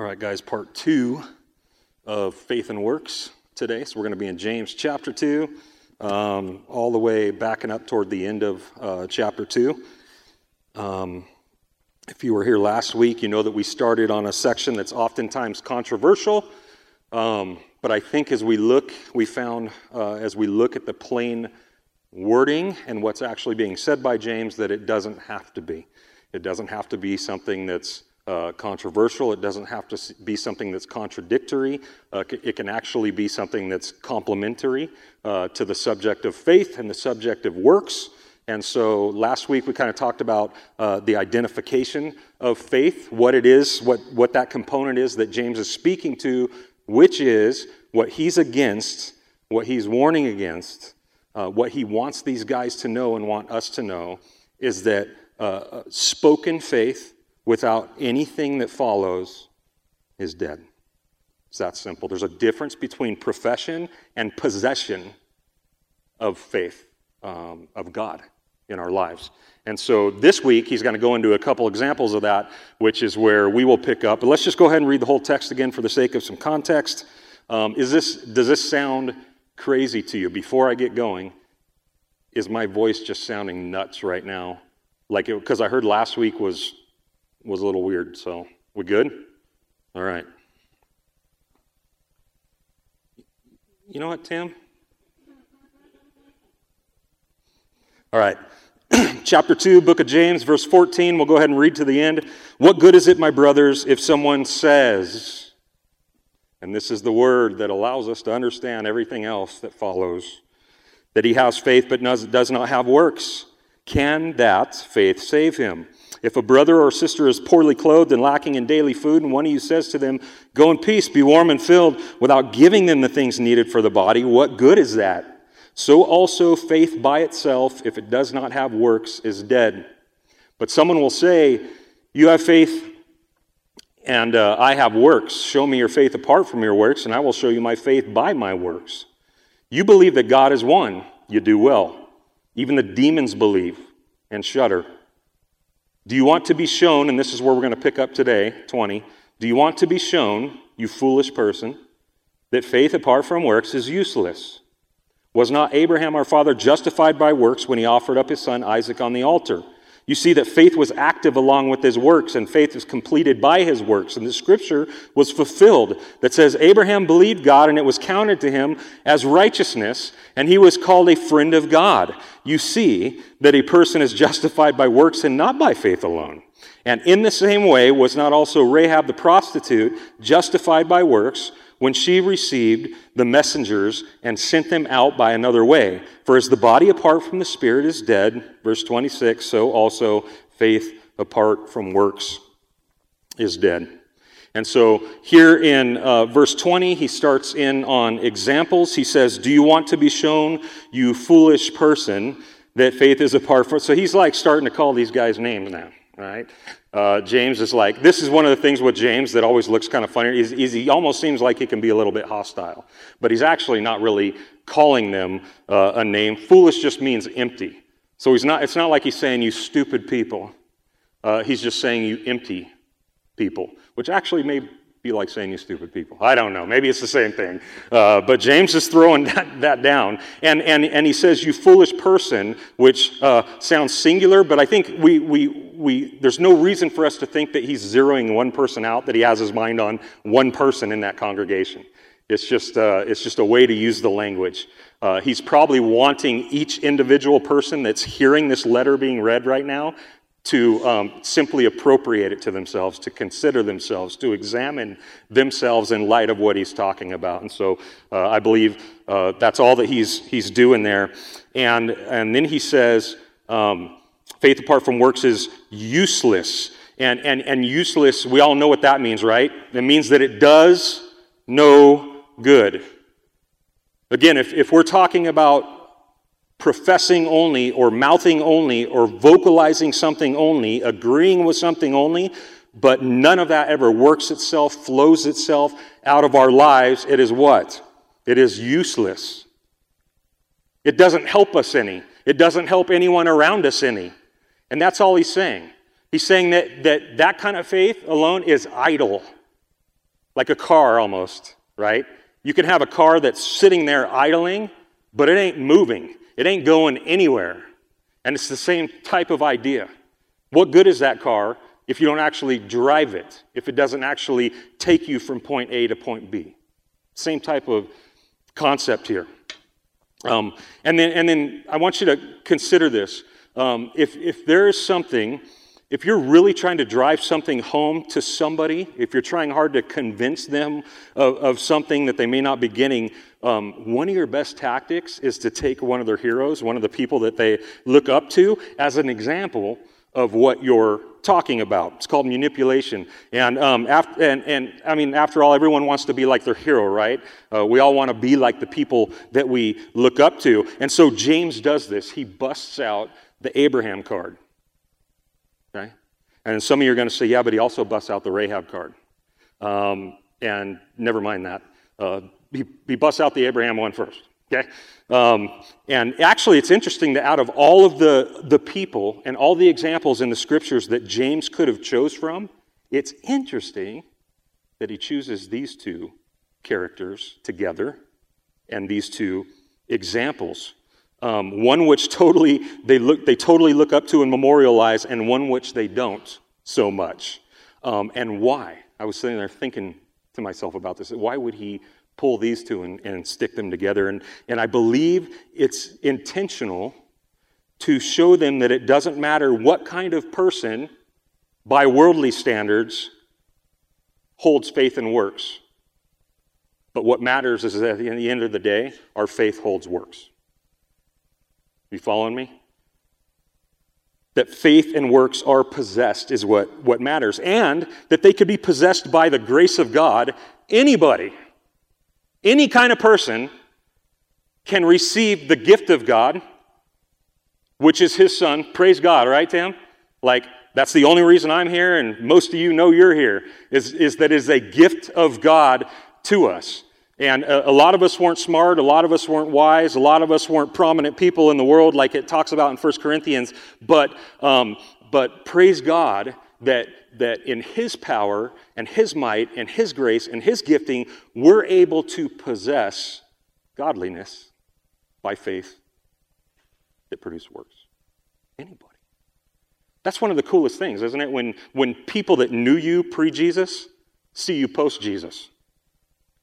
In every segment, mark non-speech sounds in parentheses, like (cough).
All right, guys, part two of Faith and Works today. So we're going to be in James chapter 2, um, all the way backing up toward the end of uh, chapter 2. Um, if you were here last week, you know that we started on a section that's oftentimes controversial. Um, but I think as we look, we found uh, as we look at the plain wording and what's actually being said by James that it doesn't have to be. It doesn't have to be something that's uh, controversial. It doesn't have to be something that's contradictory. Uh, it can actually be something that's complementary uh, to the subject of faith and the subject of works. And so last week we kind of talked about uh, the identification of faith, what it is, what, what that component is that James is speaking to, which is what he's against, what he's warning against, uh, what he wants these guys to know and want us to know is that uh, spoken faith without anything that follows is dead. It's that simple. There's a difference between profession and possession of faith, um, of God in our lives. And so this week, he's going to go into a couple examples of that, which is where we will pick up. But let's just go ahead and read the whole text again for the sake of some context. Um, is this, does this sound crazy to you? Before I get going, is my voice just sounding nuts right now? Like, because I heard last week was was a little weird. So, we good? All right. You know what, Tim? All right. (clears throat) Chapter 2, book of James, verse 14. We'll go ahead and read to the end. What good is it, my brothers, if someone says, and this is the word that allows us to understand everything else that follows, that he has faith but does not have works? Can that faith save him? If a brother or sister is poorly clothed and lacking in daily food, and one of you says to them, Go in peace, be warm and filled, without giving them the things needed for the body, what good is that? So also faith by itself, if it does not have works, is dead. But someone will say, You have faith and uh, I have works. Show me your faith apart from your works, and I will show you my faith by my works. You believe that God is one. You do well. Even the demons believe and shudder. Do you want to be shown, and this is where we're going to pick up today, 20. Do you want to be shown, you foolish person, that faith apart from works is useless? Was not Abraham our father justified by works when he offered up his son Isaac on the altar? You see that faith was active along with his works, and faith was completed by his works. And the scripture was fulfilled that says, Abraham believed God, and it was counted to him as righteousness, and he was called a friend of God. You see that a person is justified by works and not by faith alone. And in the same way, was not also Rahab the prostitute justified by works? When she received the messengers and sent them out by another way. For as the body apart from the spirit is dead, verse 26, so also faith apart from works is dead. And so here in uh, verse 20, he starts in on examples. He says, Do you want to be shown, you foolish person, that faith is apart from? So he's like starting to call these guys names now, right? Uh, James is like, this is one of the things with James that always looks kind of funny. Is, he almost seems like he can be a little bit hostile, but he's actually not really calling them uh, a name. Foolish just means empty. So he's not, it's not like he's saying you stupid people. Uh, he's just saying you empty people, which actually may be like saying you stupid people. I don't know. Maybe it's the same thing. Uh, but James is throwing (laughs) that, that, down. And, and, and he says, You foolish person, which uh, sounds singular, but I think we, we, we, there's no reason for us to think that he's zeroing one person out, that he has his mind on one person in that congregation. It's just, uh, it's just a way to use the language. Uh, he's probably wanting each individual person that's hearing this letter being read right now to um, simply appropriate it to themselves, to consider themselves, to examine themselves in light of what he's talking about. And so uh, I believe uh, that's all that he's, he's doing there. And, and then he says, um, faith apart from works is useless. And, and, and useless, we all know what that means, right? It means that it does no good. Again, if, if we're talking about professing only or mouthing only or vocalizing something only, agreeing with something only, but none of that ever works itself, flows itself out of our lives, it is what? It is useless. It doesn't help us any. It doesn't help anyone around us any. And that's all he's saying. He's saying that that, that kind of faith alone is idle. like a car almost, right? You can have a car that's sitting there idling, but it ain't moving, it ain't going anywhere. And it's the same type of idea. What good is that car if you don't actually drive it, if it doesn't actually take you from point A to point B? Same type of concept here. Um, and, then, and then I want you to consider this. Um, if, if there is something if you're really trying to drive something home to somebody, if you're trying hard to convince them of, of something that they may not be getting, um, one of your best tactics is to take one of their heroes, one of the people that they look up to, as an example of what you're talking about. It's called manipulation. And, um, and, and I mean, after all, everyone wants to be like their hero, right? Uh, we all want to be like the people that we look up to. And so James does this. He busts out the Abraham card. And some of you are going to say, yeah, but he also busts out the Rahab card. Um, and never mind that. Uh, he, he busts out the Abraham one first. Okay? Um, and actually, it's interesting that out of all of the, the people and all the examples in the scriptures that James could have chose from, it's interesting that he chooses these two characters together and these two examples um, one which totally they look they totally look up to and memorialize, and one which they don't so much. Um, and why? I was sitting there thinking to myself about this. Why would he pull these two and, and stick them together? And, and I believe it's intentional to show them that it doesn't matter what kind of person, by worldly standards, holds faith and works. But what matters is that at the end of the day, our faith holds works. You following me? That faith and works are possessed is what, what matters. And that they could be possessed by the grace of God. Anybody, any kind of person can receive the gift of God, which is his son. Praise God, right, Tim? Like, that's the only reason I'm here, and most of you know you're here, is, is that is a gift of God to us. And a, a, lot of us weren't smart, a lot of us weren't wise, a lot of us weren't prominent people in the world, like it talks about in 1 Corinthians. But, um, but praise God that, that in His power and His might and His grace and His gifting, we're able to possess godliness by faith that produces works. Anybody. That's one of the coolest things, isn't it? When, when people that knew you pre Jesus see you post Jesus,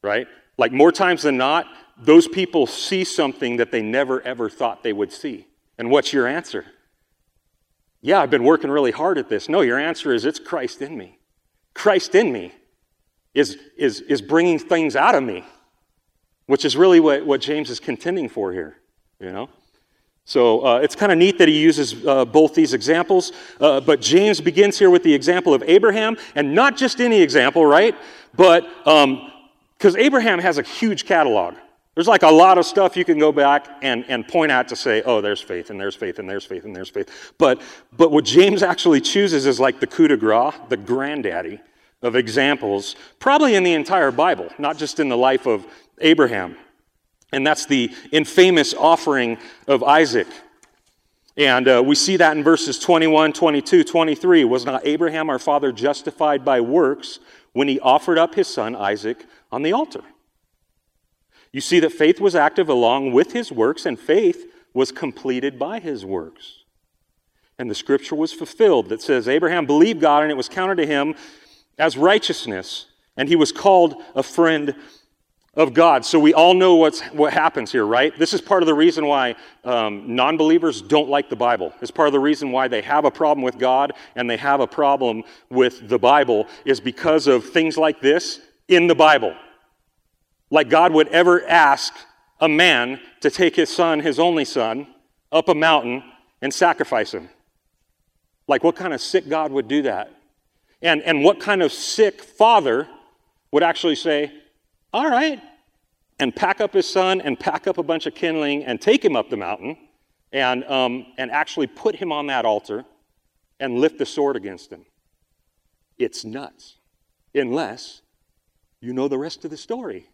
right? Like more times than not, those people see something that they never ever thought they would see. And what's your answer? Yeah, I've been working really hard at this. No, your answer is it's Christ in me. Christ in me is, is, is bringing things out of me, which is really what, what James is contending for here, you know? So uh, it's kind of neat that he uses uh, both these examples, uh, but James begins here with the example of Abraham, and not just any example, right? But um, because Abraham has a huge catalog. There's like a lot of stuff you can go back and, and point out to say, oh, there's faith, and there's faith, and there's faith, and there's faith. But, but what James actually chooses is like the coup de grace, the granddaddy of examples, probably in the entire Bible, not just in the life of Abraham. And that's the infamous offering of Isaac. And uh, we see that in verses 21, 22, 23. Was not Abraham our father justified by works when he offered up his son Isaac on the altar. You see that faith was active along with his works, and faith was completed by his works. And the scripture was fulfilled that says, Abraham believed God, and it was counted to him as righteousness, and he was called a friend of God. So we all know what's, what happens here, right? This is part of the reason why um, non believers don't like the Bible. It's part of the reason why they have a problem with God and they have a problem with the Bible, is because of things like this in the Bible. Like God would ever ask a man to take his son, his only son, up a mountain and sacrifice him. Like, what kind of sick God would do that? And, and what kind of sick father would actually say, All right, and pack up his son and pack up a bunch of kindling and take him up the mountain and, um, and actually put him on that altar and lift the sword against him? It's nuts. Unless you know the rest of the story.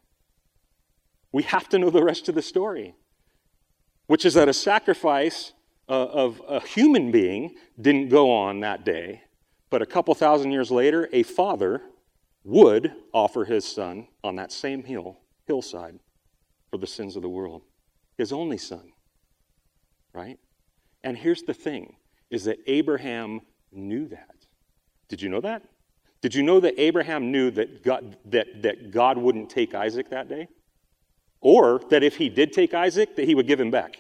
We have to know the rest of the story, which is that a sacrifice uh, of a human being didn't go on that day, but a couple thousand years later, a father would offer his son on that same hill, hillside for the sins of the world. His only son. Right? And here's the thing is that Abraham knew that. Did you know that? Did you know that Abraham knew that God, that, that God wouldn't take Isaac that day? Or that if he did take Isaac, that he would give him back?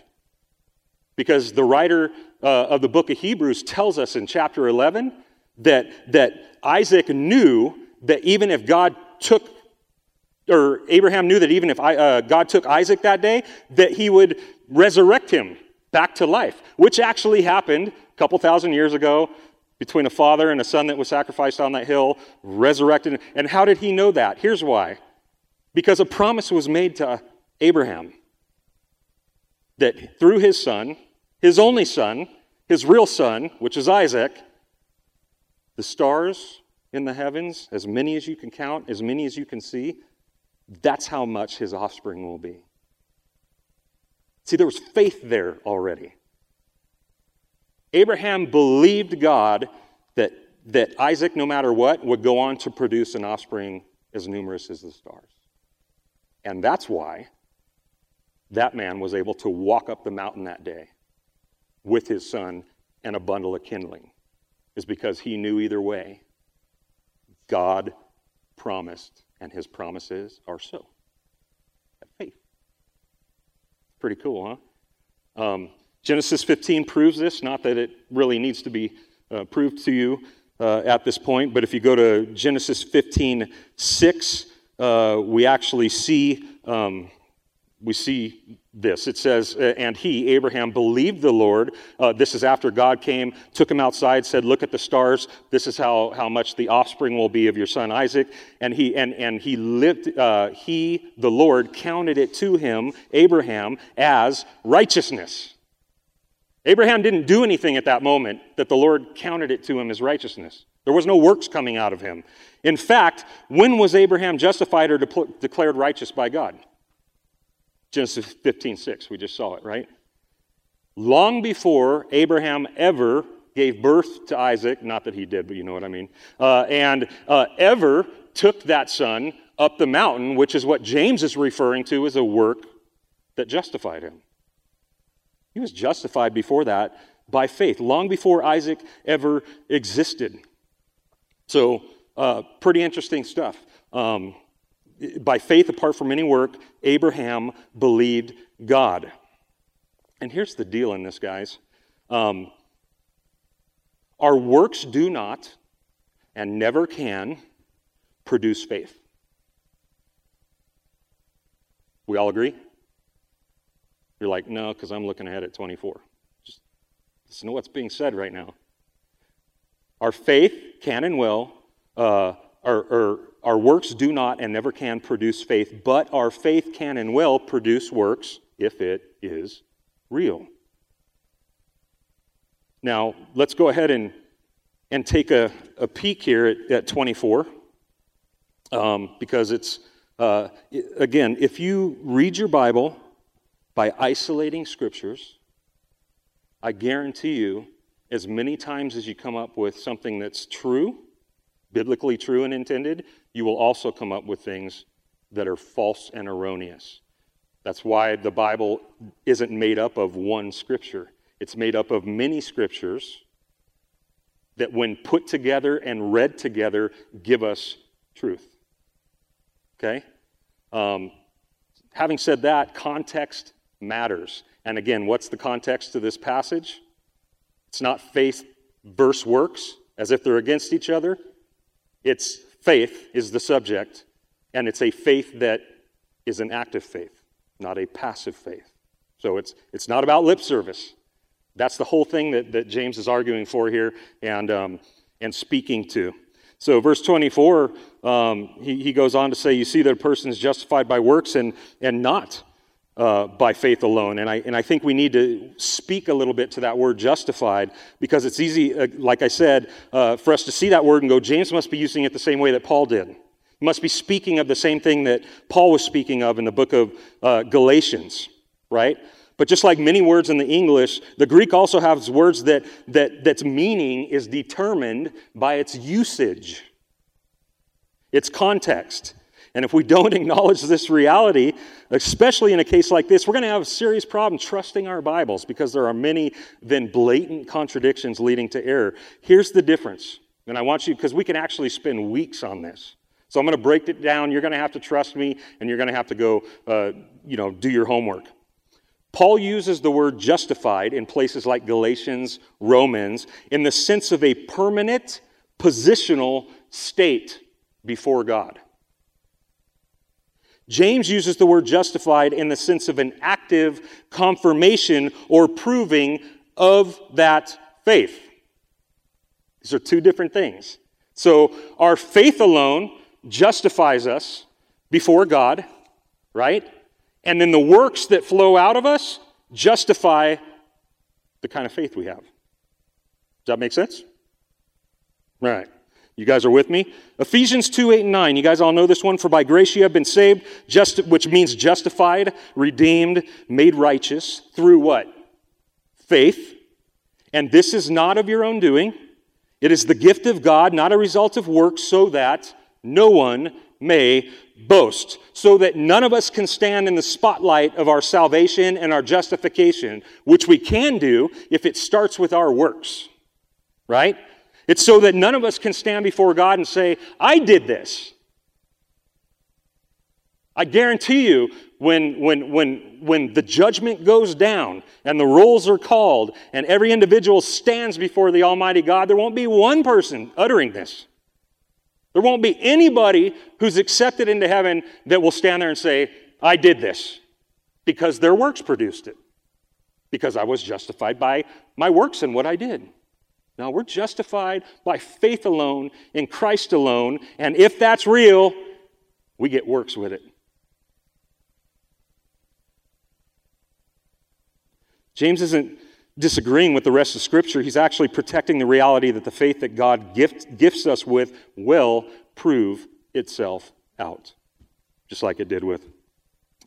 Because the writer uh, of the book of Hebrews tells us in chapter 11 that, that Isaac knew that even if God took, or Abraham knew that even if I, uh, God took Isaac that day, that he would resurrect him back to life, which actually happened a couple thousand years ago between a father and a son that was sacrificed on that hill, resurrected. And how did he know that? Here's why because a promise was made to Abraham that through his son, his only son, his real son, which is Isaac, the stars in the heavens, as many as you can count, as many as you can see, that's how much his offspring will be. See, there was faith there already. Abraham believed God that, that Isaac, no matter what, would go on to produce an offspring as numerous as the stars. And that's why that man was able to walk up the mountain that day with his son and a bundle of kindling, is because he knew either way God promised, and his promises are so. Faith. Pretty cool, huh? Um, Genesis 15 proves this, not that it really needs to be uh, proved to you uh, at this point, but if you go to Genesis 15 6, uh, we actually see. Um, we see this. It says, and he, Abraham, believed the Lord. Uh, this is after God came, took him outside, said, Look at the stars. This is how, how much the offspring will be of your son Isaac. And he, and, and he lived, uh, he, the Lord, counted it to him, Abraham, as righteousness. Abraham didn't do anything at that moment that the Lord counted it to him as righteousness. There was no works coming out of him. In fact, when was Abraham justified or de- declared righteous by God? Genesis 15, 6. We just saw it, right? Long before Abraham ever gave birth to Isaac, not that he did, but you know what I mean, uh, and uh, ever took that son up the mountain, which is what James is referring to as a work that justified him. He was justified before that by faith, long before Isaac ever existed. So, uh, pretty interesting stuff. Um, by faith, apart from any work, Abraham believed God. And here's the deal in this, guys. Um, our works do not and never can produce faith. We all agree? You're like, no, because I'm looking ahead at 24. Just listen to what's being said right now. Our faith can and will, uh, or our works do not and never can produce faith, but our faith can and will produce works if it is real. Now, let's go ahead and, and take a, a peek here at, at 24, um, because it's, uh, again, if you read your Bible by isolating scriptures, I guarantee you, as many times as you come up with something that's true, biblically true and intended, you will also come up with things that are false and erroneous. That's why the Bible isn't made up of one scripture, it's made up of many scriptures that, when put together and read together, give us truth. Okay? Um, having said that, context matters. And again, what's the context to this passage? It's not faith versus works, as if they're against each other. It's faith is the subject, and it's a faith that is an active faith, not a passive faith. So it's, it's not about lip service. That's the whole thing that, that James is arguing for here and, um, and speaking to. So, verse 24, um, he, he goes on to say, You see that a person is justified by works and, and not uh, by faith alone. And I, and I think we need to speak a little bit to that word justified because it's easy, uh, like I said, uh, for us to see that word and go, James must be using it the same way that Paul did. He must be speaking of the same thing that Paul was speaking of in the book of uh, Galatians, right? But just like many words in the English, the Greek also has words that, that that's meaning is determined by its usage. it's context. And if we don't (laughs) acknowledge this reality, especially in a case like this, we're going to have a serious problem trusting our Bibles because there are many then blatant contradictions leading to error. Here's the difference. And I want you, because we can actually spend weeks on this. So I'm going to break it down. You're going to have to trust me, and you're going to have to go, uh, you know, do your homework. Paul uses the word justified in places like Galatians, Romans, in the sense of a permanent, positional state before God. James uses the word justified in the sense of an active confirmation or proving of that faith. These are two different things. So, our faith alone justifies us before God, right? And then the works that flow out of us justify the kind of faith we have. Does that make sense? Right. You guys are with me? Ephesians 2 8 and 9. You guys all know this one. For by grace you have been saved, just, which means justified, redeemed, made righteous through what? Faith. And this is not of your own doing. It is the gift of God, not a result of works, so that no one may boast, so that none of us can stand in the spotlight of our salvation and our justification, which we can do if it starts with our works, right? It's so that none of us can stand before God and say, I did this. I guarantee you, when, when, when, when the judgment goes down and the rolls are called and every individual stands before the Almighty God, there won't be one person uttering this. There won't be anybody who's accepted into heaven that will stand there and say, I did this, because their works produced it, because I was justified by my works and what I did. Now, we're justified by faith alone, in Christ alone, and if that's real, we get works with it. James isn't disagreeing with the rest of Scripture. He's actually protecting the reality that the faith that God gift, gifts us with will prove itself out, just like it did with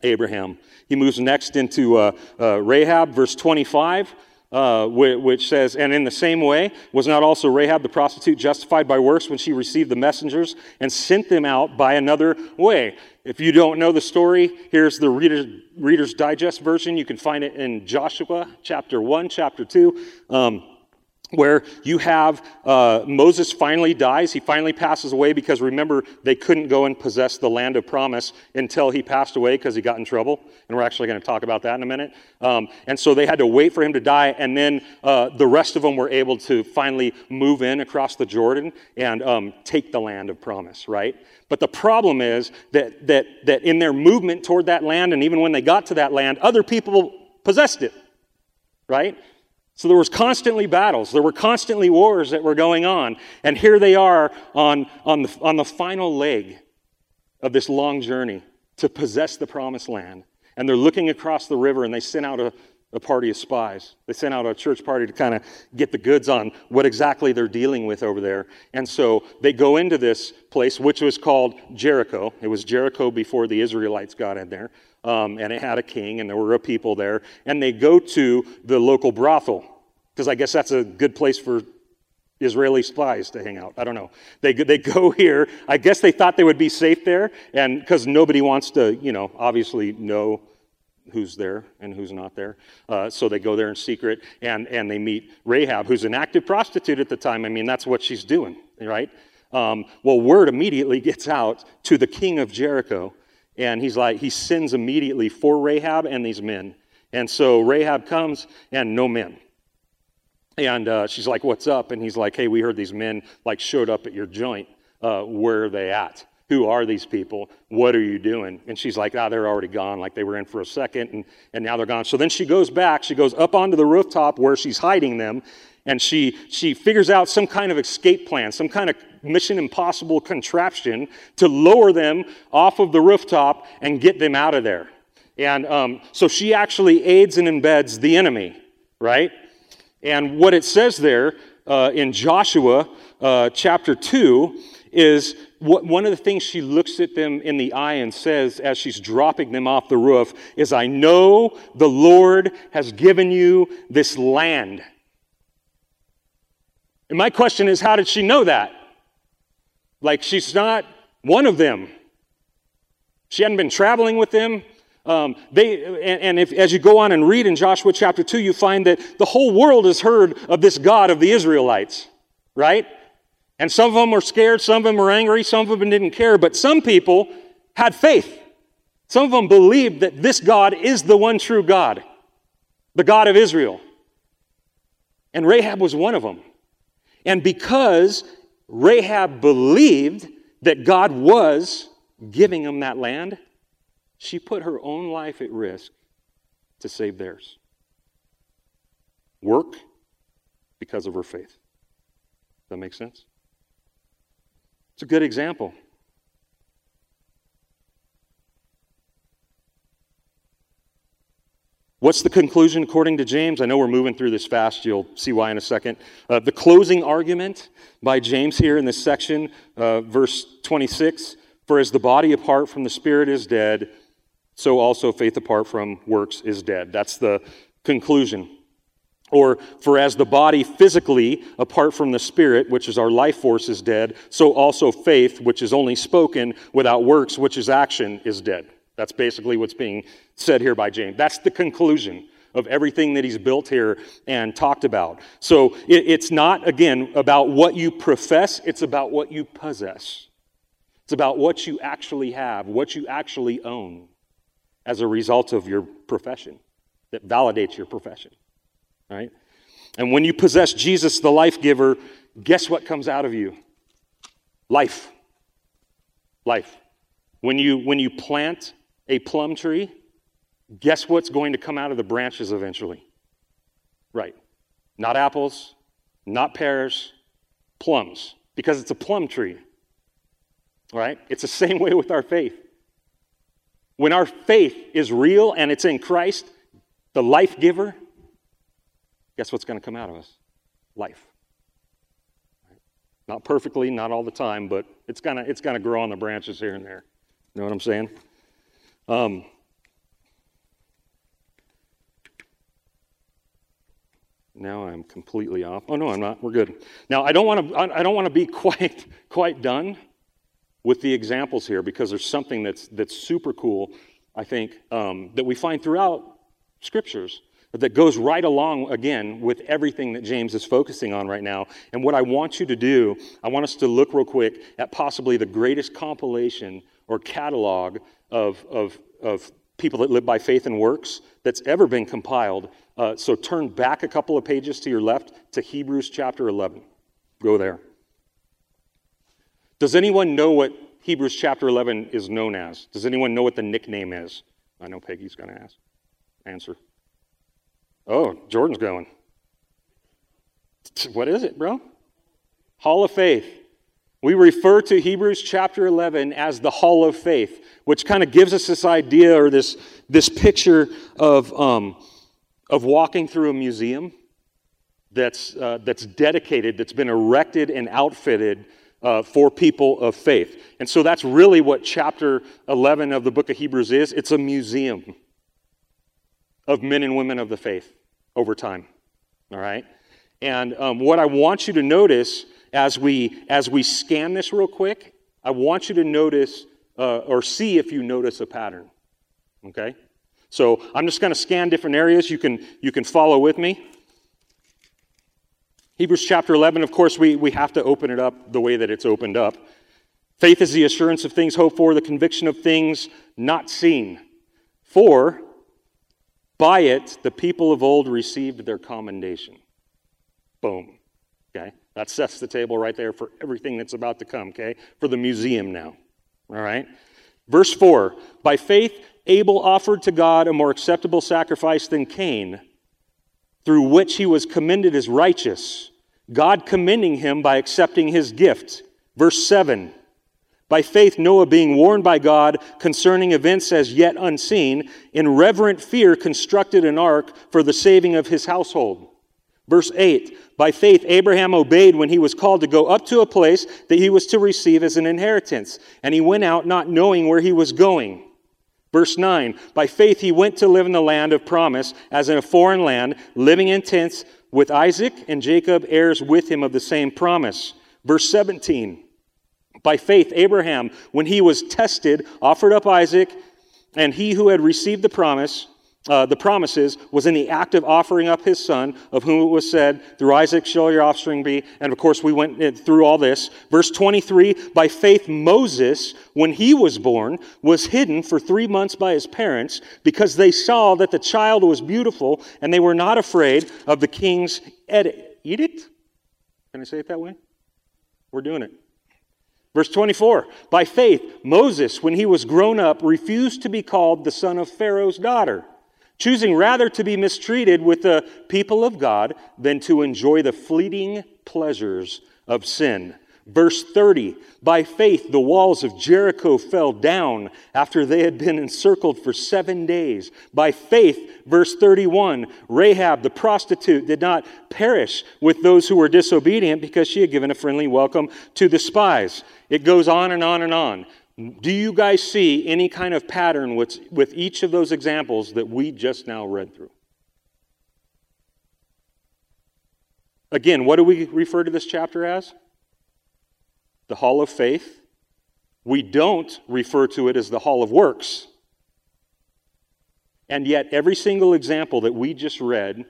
Abraham. He moves next into uh, uh, Rahab, verse 25 uh, which says, And in the same way, was not also Rahab the prostitute justified by works when she received the messengers and sent them out by another way? If you don't know the story, here's the Reader, Reader's Digest version. You can find it in Joshua chapter 1, chapter 2. Um, where you have uh, Moses finally dies. He finally passes away because remember, they couldn't go and possess the land of promise until he passed away because he got in trouble. And we're actually going to talk about that in a minute. Um, and so they had to wait for him to die, and then uh, the rest of them were able to finally move in across the Jordan and um, take the land of promise, right? But the problem is that, that, that in their movement toward that land, and even when they got to that land, other people possessed it, right? So there was constantly battles. There were constantly wars that were going on. And here they are on, on, the, on the final leg of this long journey to possess the promised land. And they're looking across the river and they sent out a, a party of spies. They sent out a church party to kind of get the goods on what exactly they're dealing with over there. And so they go into this place, which was called Jericho. It was Jericho before the Israelites got in there um, and it had a king, and there were a people there. And they go to the local brothel, because I guess that's a good place for Israeli spies to hang out. I don't know. They, they (laughs) go here. I guess they thought they would be safe there, and because nobody wants to, you know, obviously know who's there and who's not there. Uh, so they go there in secret, and, and they meet Rahab, who's an active prostitute at the time. I mean, that's what she's doing, right? Um, well, word immediately (laughs) gets out to the king of Jericho and he's like, he sends immediately for Rahab and these men. And so Rahab comes and no men. And uh, she's like, what's up? And he's like, hey, we heard these men like showed up at your joint. Uh, where are they at? Who are these people? What are you doing? And she's like, ah, they're already gone. Like they were in for a second and, and now they're gone. So then she goes back. She goes up onto the rooftop where she's hiding them and she, she figures out some kind of escape plan, some kind of mission impossible contraption to lower them off of the rooftop and get them out of there. And um, so she actually aids and embeds the enemy, right? And what it says there uh, in Joshua uh, chapter 2 is one of the things she looks at them in the eye and says as she's dropping them off the roof is, I know the Lord has given you this land. And my question is, how did she know that? Like, she's not One of them. She hadn't been traveling with them. Um, they, and, and if, as you go on and read in Joshua chapter 2, you find that the whole world has heard of this God of the Israelites, right? And some of them were scared, some of them were angry, some of them didn't care, but some people had faith. Some of them believed that this God is the one true God, the God of Israel. And Rahab was one of them. And because Rahab believed that God was giving them that land, she put her own life at risk to save theirs. Work because of her faith. Does that make sense? It's a good example. What's the conclusion according to James? I know we're moving through this fast. You'll see why in a second. Uh, the closing argument by James here in this section, uh, verse 26 For as the body apart from the spirit is dead, so also faith apart from works is dead. That's the conclusion. Or, for as the body physically, apart from the spirit, which is our life force, is dead, so also faith, which is only spoken without works, which is action, is dead. That's basically what's being said here by James. That's the conclusion of everything that he's built here and talked about. So it, it's not, again, about what you profess, it's about what you possess. It's about what you actually have, what you actually own as a result of your profession that validates your profession. Right? And when you possess Jesus, the life giver, guess what comes out of you? Life. Life. When you, when you plant a plum tree, guess what's going to come out of the branches eventually? Right. Not apples, not pears, plums, because it's a plum tree. Right? It's the (laughs) same way with our faith. When our faith is real and it's in Christ, the life giver, guess what's going to come out of us? Life. Not perfectly, not all the time, but it's going to it's gonna grow on the branches here and there. You know what I'm saying? Um, now I'm completely off. Oh no, I'm not. We're good. Now I don't want to. I don't want to be (laughs) quite quite done with the examples here because there's something that's that's super cool. I think um, that we find throughout scriptures that goes right along again with everything that James is focusing on right now. And what I want you to do, I want us to look real quick at possibly the greatest compilation or catalog of, of, of people that live by faith and works that's ever been compiled. Uh, so turn back a couple of pages to your left to Hebrews chapter 11. Go there. Does anyone know what Hebrews chapter 11 is known as? Does anyone know what the nickname is? I know Peggy's going to ask. Answer. Oh, Jordan's going. What is it, bro? Hall of Faith. We refer to Hebrews chapter 11 as the Hall of Faith, which kind of gives us this idea or this, this picture of, um, of walking through a museum that's, uh, that's dedicated, that's been erected and outfitted uh, for people of faith. And so that's really what chapter 11 of the book of Hebrews is it's a museum of men and women of the faith over time. All right? And um, what I want you to notice as we, as we scan this real quick, I want you to notice uh, or see if you notice a pattern. Okay? So I'm just going to scan different areas. You can, you can follow with me. Hebrews chapter 11, of course, we, we have to open it up the way that it's opened up. Faith is the assurance of things hoped for, the conviction of things not seen. For by it, the people of old received their commendation. Boom. Okay? That sets the table right there for everything that's about to come, okay? For the museum now. All right? Verse 4 By faith, Abel offered to God a more acceptable sacrifice than Cain, through which he was commended as righteous, God commending him by accepting his gift. Verse 7 by faith, Noah, being warned by God concerning events as yet unseen, in reverent fear constructed an ark for the saving of his household. Verse 8 By faith, Abraham obeyed when he was called to go up to a place that he was to receive as an inheritance, and he went out not knowing where he was going. Verse 9 By faith, he went to live in the land of promise, as in a foreign land, living in tents with Isaac and Jacob, heirs with him of the same promise. Verse 17 By faith, Abraham, when he was tested, offered up Isaac, and he who had received the promise, uh, the promises, was in the act of offering up his son, of whom it was said, Through Isaac shall your offspring be. And of course, we went through all this. Verse 23 By faith, Moses, when he was born, was hidden for three months by his parents, because they saw that the child was beautiful, and they were not afraid of the king's edict. Can I say it that way? We're doing it. Verse 24 By faith, Moses, when he was grown up, refused to be called the son of Pharaoh's daughter choosing rather to be mistreated with the people of God than to enjoy the fleeting pleasures of sin. Verse 30 By faith, the walls of Jericho fell down after they had been encircled for seven days. By faith, verse 31, Rahab the prostitute did not perish with those who were disobedient because she had given a friendly welcome to the spies. It goes on and on and on. Do you guys see any kind of pattern with, with each of those examples that we just now read through? Again, what do we refer to this chapter as? The hall of faith. We don't refer to it as the hall of works. And yet, every single example that we just read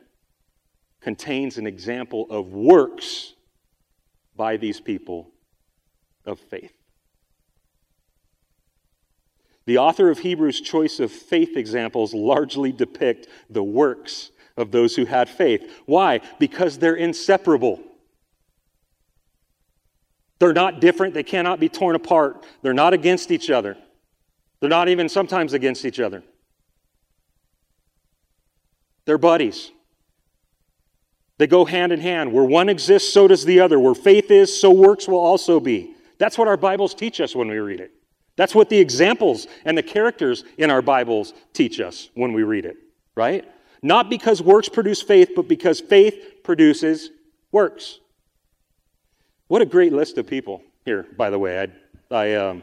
contains an example of works by these people of faith. The author of Hebrews' choice of faith examples largely depict the works of those who had faith. Why? Because they're inseparable. They're not different. They cannot be torn apart. They're not against each other. They're not even sometimes against each other. They're buddies. They go hand in hand. Where one exists, so does the other. Where faith is, so works will also be. That's what our Bibles teach us when we read it. That's what the examples and the characters in our Bibles teach us when we read it, right? Not because works produce faith, but because faith produces works. What a great list of people here, by the way. I, I, um,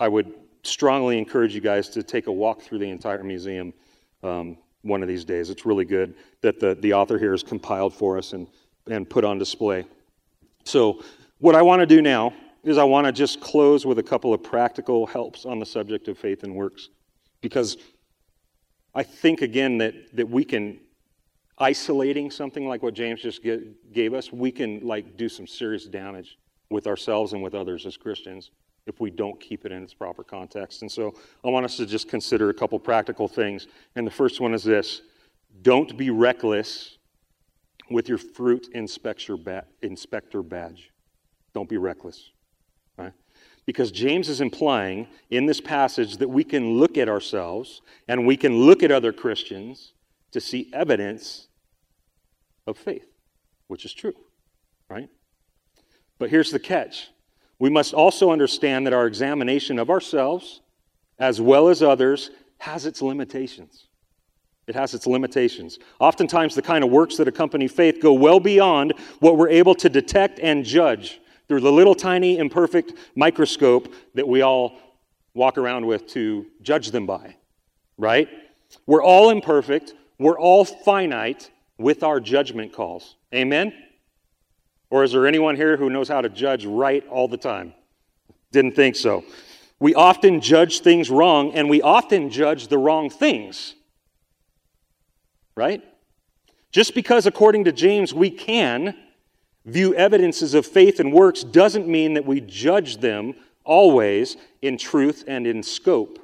I would strongly encourage you guys to take a walk through the entire museum um, one of these days. It's really good that the, the author here has compiled for us and, and put on display. So, what I want to do now is I want to just close with a couple of practical helps on the subject of faith and works. Because I think, again, that, that we can, isolating something like what James just get, gave us, we can like do some serious damage with ourselves and with others as Christians if we don't keep it in its proper context. And so I want us to just consider a couple practical things. And the first one is this don't be reckless with your fruit inspector, badge. Don't be reckless. Right? Because James is implying in this passage that we can look at ourselves and we can look at other Christians to see evidence of faith, which is true, right? But here's the catch we must also understand that our examination of ourselves, as well as others, has its limitations. It has its limitations. Oftentimes, the kind of works that accompany faith go well beyond what we're able to detect and judge through the little tiny imperfect microscope that we all walk around with to judge them by, right? We're all imperfect, we're all finite with our judgment calls. Amen? Or is there anyone here who knows how to judge right all the time? Didn't think so. We often judge things wrong, and we often judge the wrong things. Right? Just because, according to James, we can view evidences of faith and works doesn't mean that we judge them always in truth and in scope.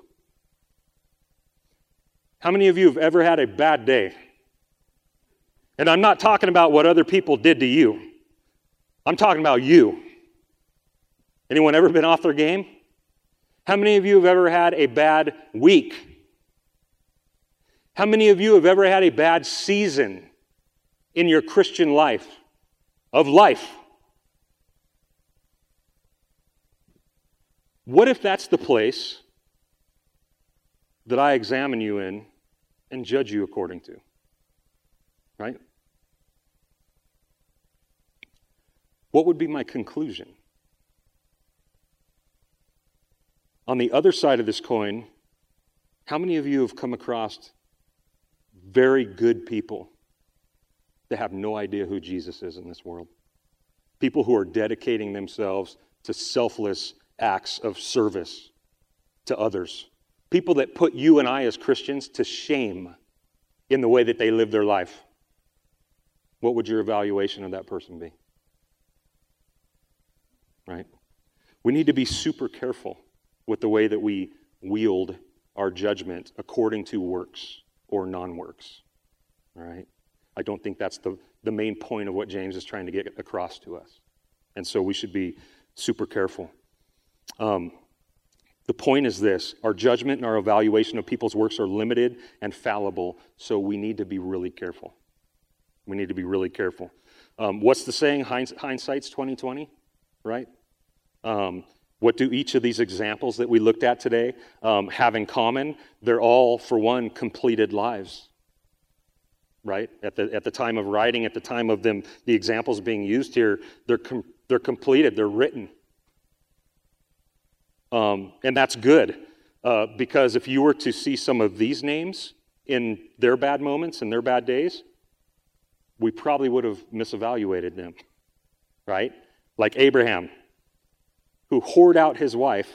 How many of you have ever had a bad day? And I'm not talking about what other people did to you. I'm talking about you. Anyone ever been off their game? How many of you have ever had a bad week? How many of you have ever had a bad season in your Christian life? of life. What if that's the place that I examine you in and judge you according to? Right? What would be my conclusion? On the other side of this coin, how many of you have come across very good people that have no idea who Jesus is in this world. People who are dedicating themselves to selfless acts of service to others. People that put you and I as Christians to shame in the way that they live their life. What would your evaluation of that person be? Right? We need to be super careful with the way that we wield our judgment according to works or non works. All right? I don't think that's the, the main point of what James is trying to get across to us. And so we should be super careful. Um, the point is this our judgment and our evaluation of people's works are limited and fallible, so we need to be really careful. We need to be really careful. Um, what's the saying? hindsight's 2020, right? Um, what do each of these examples that we looked at today um, have in common? They're all, for one, completed lives. Right? At the, at the time of writing, at the time of them, the examples being used here, they're, com- they're completed, they're written. Um, and that's good uh, because if you were to see some of these names in their bad moments and their bad days, we probably would have misevaluated them, right? Like Abraham, who whored out his wife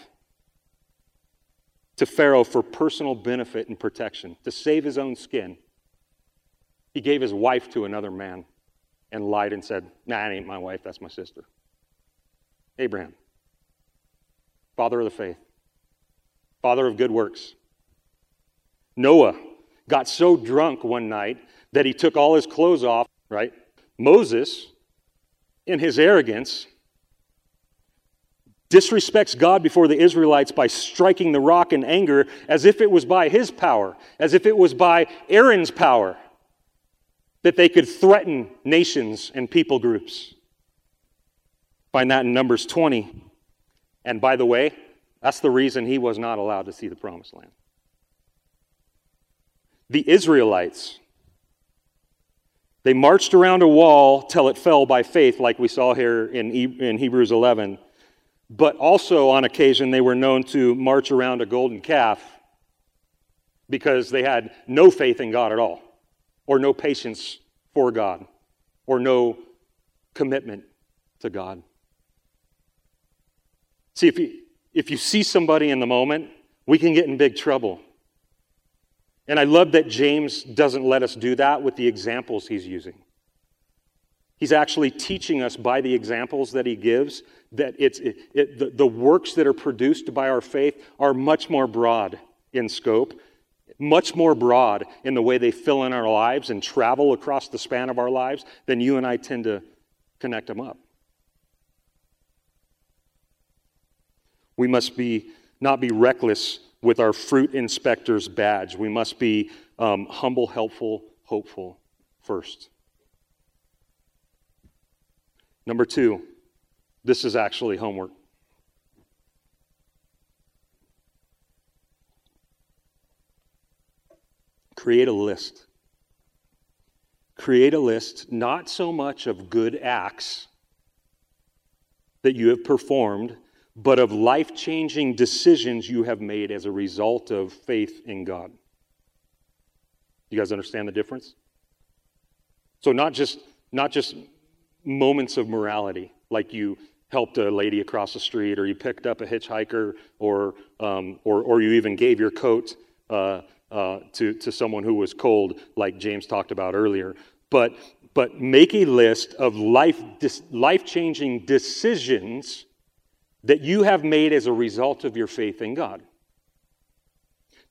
to Pharaoh for personal benefit and protection, to save his own skin. He gave his wife to another man and lied and said, Nah, that ain't my wife, that's my sister. Abraham, father of the faith, father of good works. Noah got so drunk one night that he took all his clothes off, right? Moses, in his arrogance, disrespects God before the Israelites by striking the rock in anger as if it was by his power, as if it was by Aaron's power that they could threaten nations and people groups. Find that in Numbers 20. And by the way, that's the reason he was not allowed to see the promised land. The Israelites, they marched around a wall till it fell by faith, like we saw here in, in Hebrews 11. But also, on occasion, they were known to march around a golden calf because they had no faith in God at all, or no patience for God, or no commitment to God. See, if you, if you see somebody in the moment, we can get in big trouble. And I love that James doesn't let us do that with the examples he's using. He's actually teaching us by the examples that he gives that it's, it, it, the, the works that are produced by our faith are much more broad in scope, much more broad in the way they fill in our lives and travel across the span of our lives than you and I tend to connect them up. We must be, not be reckless with our fruit inspector's badge. We must be um, humble, helpful, hopeful first. Number two, this is actually homework. Create a list. Create a list not so much of good acts that you have performed but of life changing decisions you have made as a result of faith in God. You guys understand the difference? So, not just, not just moments of morality, like you helped a lady across the street, or you picked up a hitchhiker, or, um, or, or you even gave your coat uh, uh, to, to someone who was cold, like James talked about earlier. But, but make a list of life, life changing decisions that you have made as a result of your faith in God.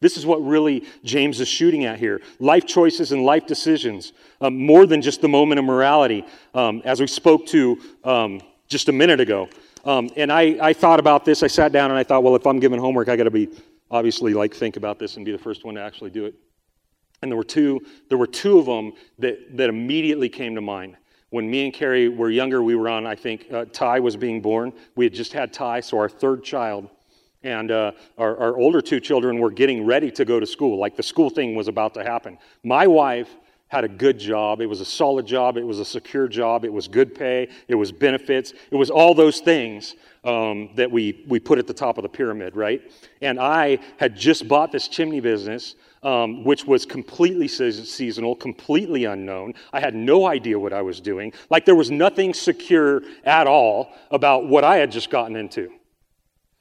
This is what really James is shooting at here life choices and life decisions, um, more than just the moment of morality, um, as we spoke to um, just a minute ago. Um, and I, I thought about this. I sat down and I thought, well, if I'm given homework, I got to be obviously like think about this and be the first one to actually do it. And there were two, there were two of them that, that immediately came to mind when me and Carrie were younger, we were on, I think, uh, Ty was being born. We had just had Ty, so our third child. And uh, our, our older two children were getting ready to go to school, like the school thing was about to happen. My wife had a good job. It was a solid job. It was a secure job. It was good pay. It was benefits. It was all those things um, that we, we put at the top of the pyramid, right? And I had just bought this chimney business, um, which was completely seasonal, completely unknown. I had no idea what I was doing. Like there was nothing secure at all about what I had just gotten into.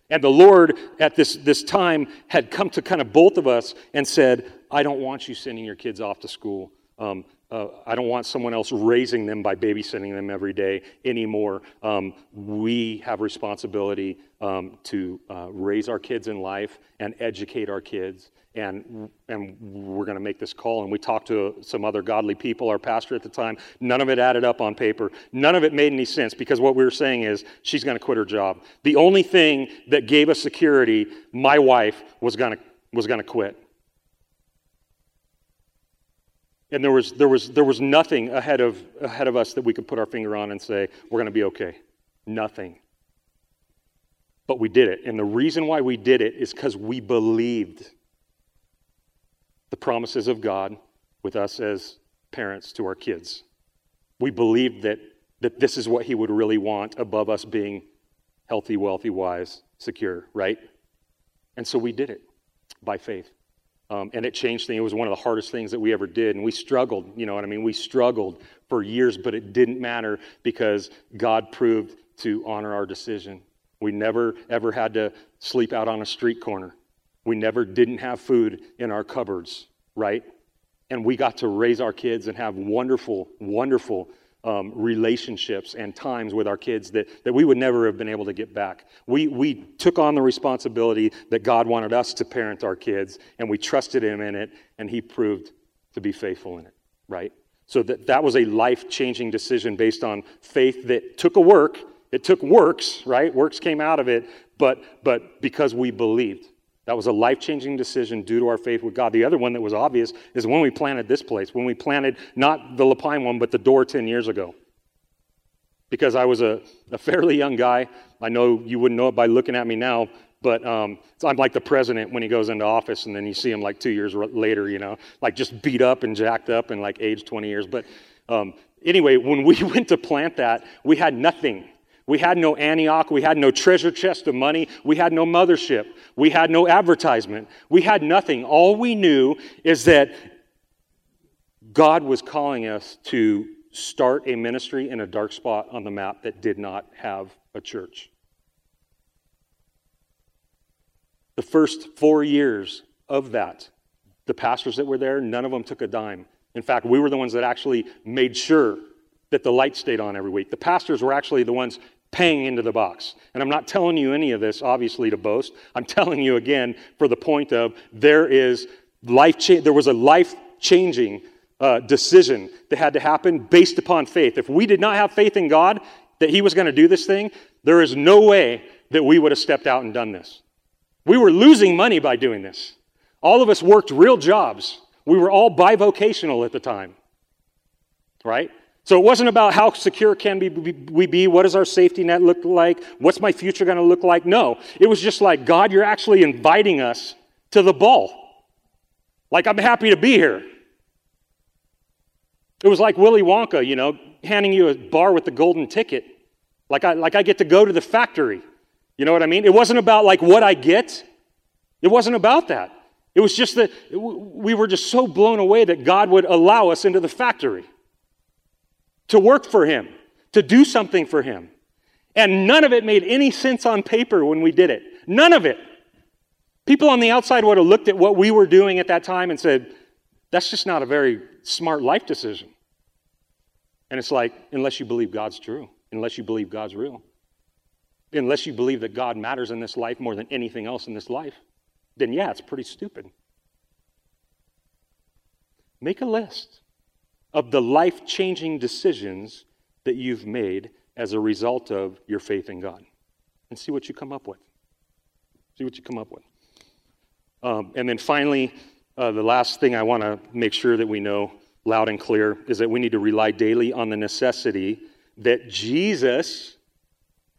And the Lord at this, this time had come to kind of both of us and said, I don't want you sending your kids off to school. Um, uh, I don't want someone else raising them by babysitting them every day anymore. Um, we have responsibility um, to uh, raise our kids in life and educate our kids. And, and we're going to make this call. And we talked to some other godly people, our pastor at the time. None of it added up on paper. None of it made any sense because what we were saying is she's going to quit her job. The only thing that gave us security, my wife was going to was going to quit. And there was, there was, there was nothing ahead of, ahead of us that we could put our finger on and say, we're going to be okay. Nothing. But we did it. And the reason why we did it is because we believed the promises of God with us as parents to our kids. We believed that, that this is what He would really want above us being healthy, wealthy, wise, secure, right? And so we did it by faith. Um, and it changed things. It was one of the hardest things that we ever did. And we struggled, you know what I mean? We struggled for years, but it didn't matter because God proved to honor our decision. We never, ever had to sleep out on a street corner. We never didn't have food in our cupboards, right? And we got to raise our kids and have wonderful, wonderful um, relationships and times with our kids that, that we would never have been able to get back. We, we took on the responsibility that God wanted us to parent our kids, and we trusted Him in it, and He proved to be faithful in it, right? So that, that was a life changing decision based on faith that took a work. It took works, right? Works came out of it, but, but because we believed. That was a life changing decision due to our faith with God. The other one that was obvious is when we planted this place, when we planted not the Lapine one, but the door 10 years ago. Because I was a, a fairly young guy. I know you wouldn't know it by looking at me now, but um, I'm like the president when he goes into office, and then you see him like two years later, you know, like just beat up and jacked up and like aged 20 years. But um, anyway, when we (laughs) went to plant that, we had nothing. We had no Antioch. We had no treasure chest of money. We had no mothership. We had no advertisement. We had nothing. All we knew is that God was calling us to start a ministry in a dark spot on the map that did not have a church. The first four years of that, the pastors that were there, none of them took a dime. In fact, we were the ones that actually made sure that the light stayed on every week. The pastors were actually the ones paying into the box. And I'm not telling you any of this, obviously, to boast. I'm (laughs) telling you again for the point of there is life cha- there was a life changing uh, decision that had to happen based upon faith. If we did not have faith in God that He was going to do this thing, there is no way that we would have stepped out and done this. We were losing money by doing this. All of us worked real jobs. We were all bivocational at the time, right? So it wasn't about how secure can we be, what does our safety net look like, what's my future going to look like. No, it was just like, God, you're actually inviting us to the ball. Like, I'm happy to be here. It was like Willy Wonka, you know, handing you a bar with the golden ticket. Like I, like I get to go to the factory. You know what I mean? It wasn't about like what I get. It wasn't about that. It was just that we were just so blown away that God would allow us into the factory to work for Him, to do something for Him. And none of it made any sense on paper when we did it. None of it. People on the outside would have looked at what we were doing at that time and said, that's just not a very smart life decision. And it's like, unless you believe God's true, unless you believe God's real, unless you believe that God matters in this life more than anything else in this life, then yeah, it's pretty stupid. Make a list of the life changing decisions that you've made as a result of your faith in God. And see what you come up with. See what you come up with. Um, and then finally, uh, the last thing I want to make sure that we know loud and clear is that we need to rely daily on the necessity that Jesus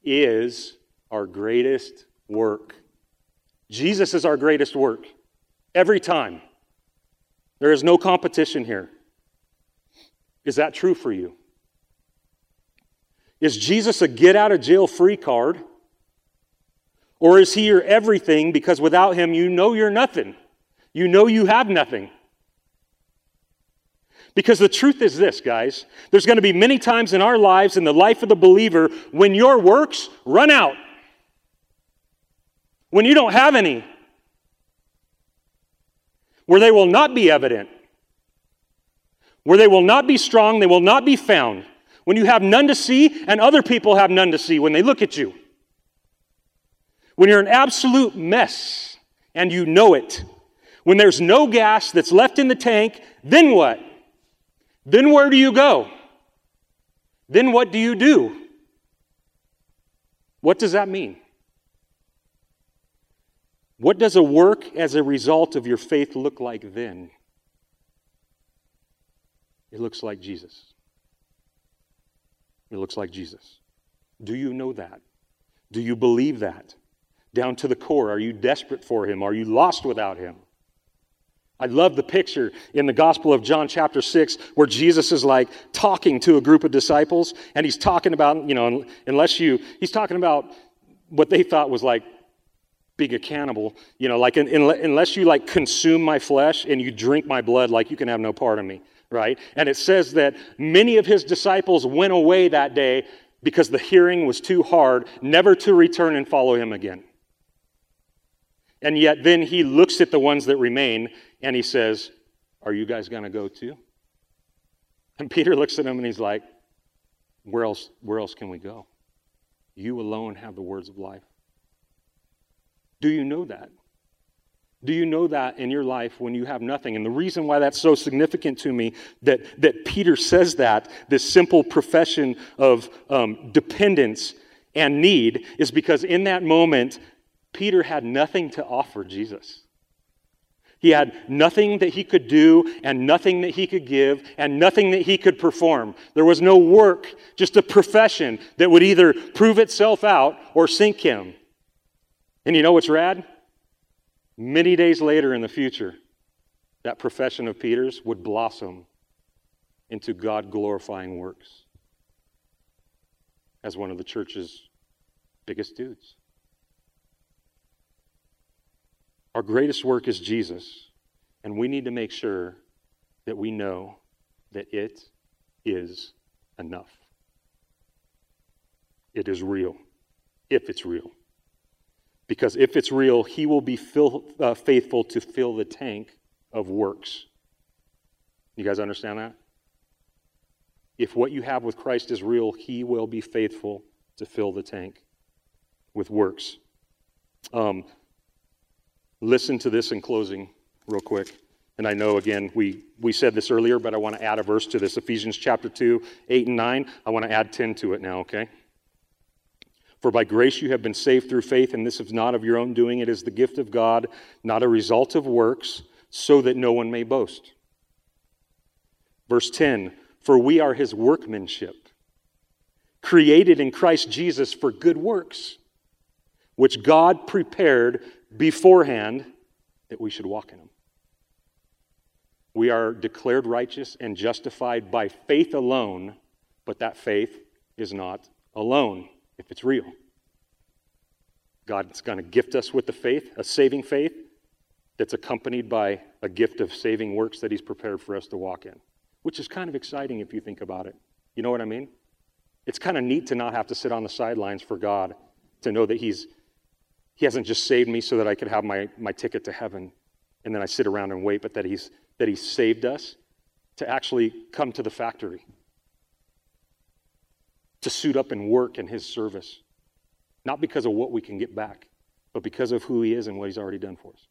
is our greatest work. Jesus is our greatest work every time. There is no competition here. Is that true for you? Is Jesus a get out of jail free card? Or is he your everything because without him you know you're nothing? You know you have nothing. Because the truth is this, guys. There's going to be many times in our lives, in the life of the believer, when your works run out, when you don't have any, where they will not be evident, where they will not be strong, they will not be found, when you have none to see and other people have none to see when they look at you. When you're an absolute mess and you know it. When there's no gas that's left in the tank, then what? Then where do you go? Then what do you do? What does that mean? What does a work as a result of your faith look like then? It looks like Jesus. It looks like Jesus. Do you know that? Do you believe that? Down to the core, are you desperate for him? Are you lost without him? I love the picture in the Gospel of John, chapter 6, where Jesus is like talking to a group of disciples, and he's talking about, you know, unless you, he's talking about what they thought was like being a cannibal, you know, like in, in, unless you like consume my flesh and you drink my blood, like you can have no part of me, right? And it says that many of his disciples went away that day because the hearing was too hard, never to return and follow him again. And yet then he looks at the ones that remain and he says, Are you guys going to go too? And (laughs) Peter looks at him and he's like, where else, where else can we go? You alone have the words of life. Do you know that? Do you know that in your life when you have nothing? And the reason why that's so significant to me that, that Peter says that, this simple profession of um, dependence and need, is because in that moment, Peter had nothing to offer Jesus. He had nothing that he could do and nothing that he could give and nothing that he could perform. There was no work, just a profession that would either prove itself out or sink him. And you know what's rad? Many days later in the future, that profession of Peter's would blossom into God glorifying works as one of the church's biggest dudes. Our greatest work is Jesus, and we need to make sure that we know that it is enough. It is real, if it's real. Because if it's real, he will be fill, uh, faithful to fill the tank of works. You guys understand that? If what you have with Christ is real, he will be faithful to fill the tank with works. Um, Listen to this in closing, real quick. And I know, again, we, we said this earlier, but I want to add a verse to this Ephesians chapter 2, 8 and 9. I want to add 10 to it now, okay? For by grace you have been saved through faith, and this is not of your own doing. It is the gift of God, not a result of works, so that no one may boast. Verse 10 For we are his workmanship, created in Christ Jesus for good works, which God prepared beforehand that we should walk in them. We are declared righteous and justified by faith alone, but that faith is not alone if it's real. God's going to gift us with the faith, a saving faith, that's accompanied by a gift of saving works that He's prepared for us to walk in, which is kind of exciting if you think about it. You know what I mean? It's kind of neat to not have to sit on the sidelines for God, to know that He's he hasn't just saved me so that I could have my, my ticket to heaven and then I sit around and wait, but that he's, that he's saved us to actually come to the factory, to suit up and work in his service. Not because of what we can get back, but because of who he is and what he's already done for us.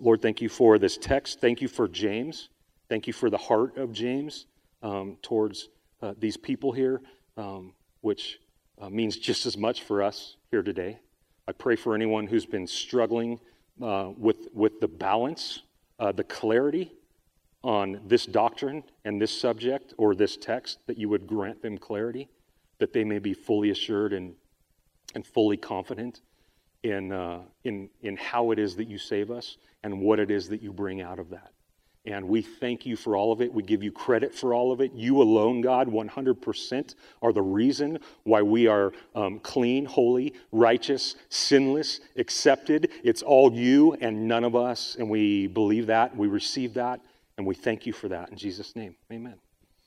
Lord, thank you for this text. Thank you for James. Thank you for the heart of James um, towards uh, these people here, um, which uh, means just as much for us here today. I pray for anyone who's been struggling uh, with, with the balance, uh, the clarity on this doctrine and this subject or this text, that you would grant them clarity, that they may be fully assured and, and fully confident in, uh, in, in how it is that you save us and what it is that you bring out of that. And we thank you for all of it. We give you credit for all of it. You alone, God, 100% are the reason why we are um, clean, holy, righteous, sinless, accepted. It's all you and none of us. And we believe that. We receive that. And we thank you for that. In Jesus' name, amen.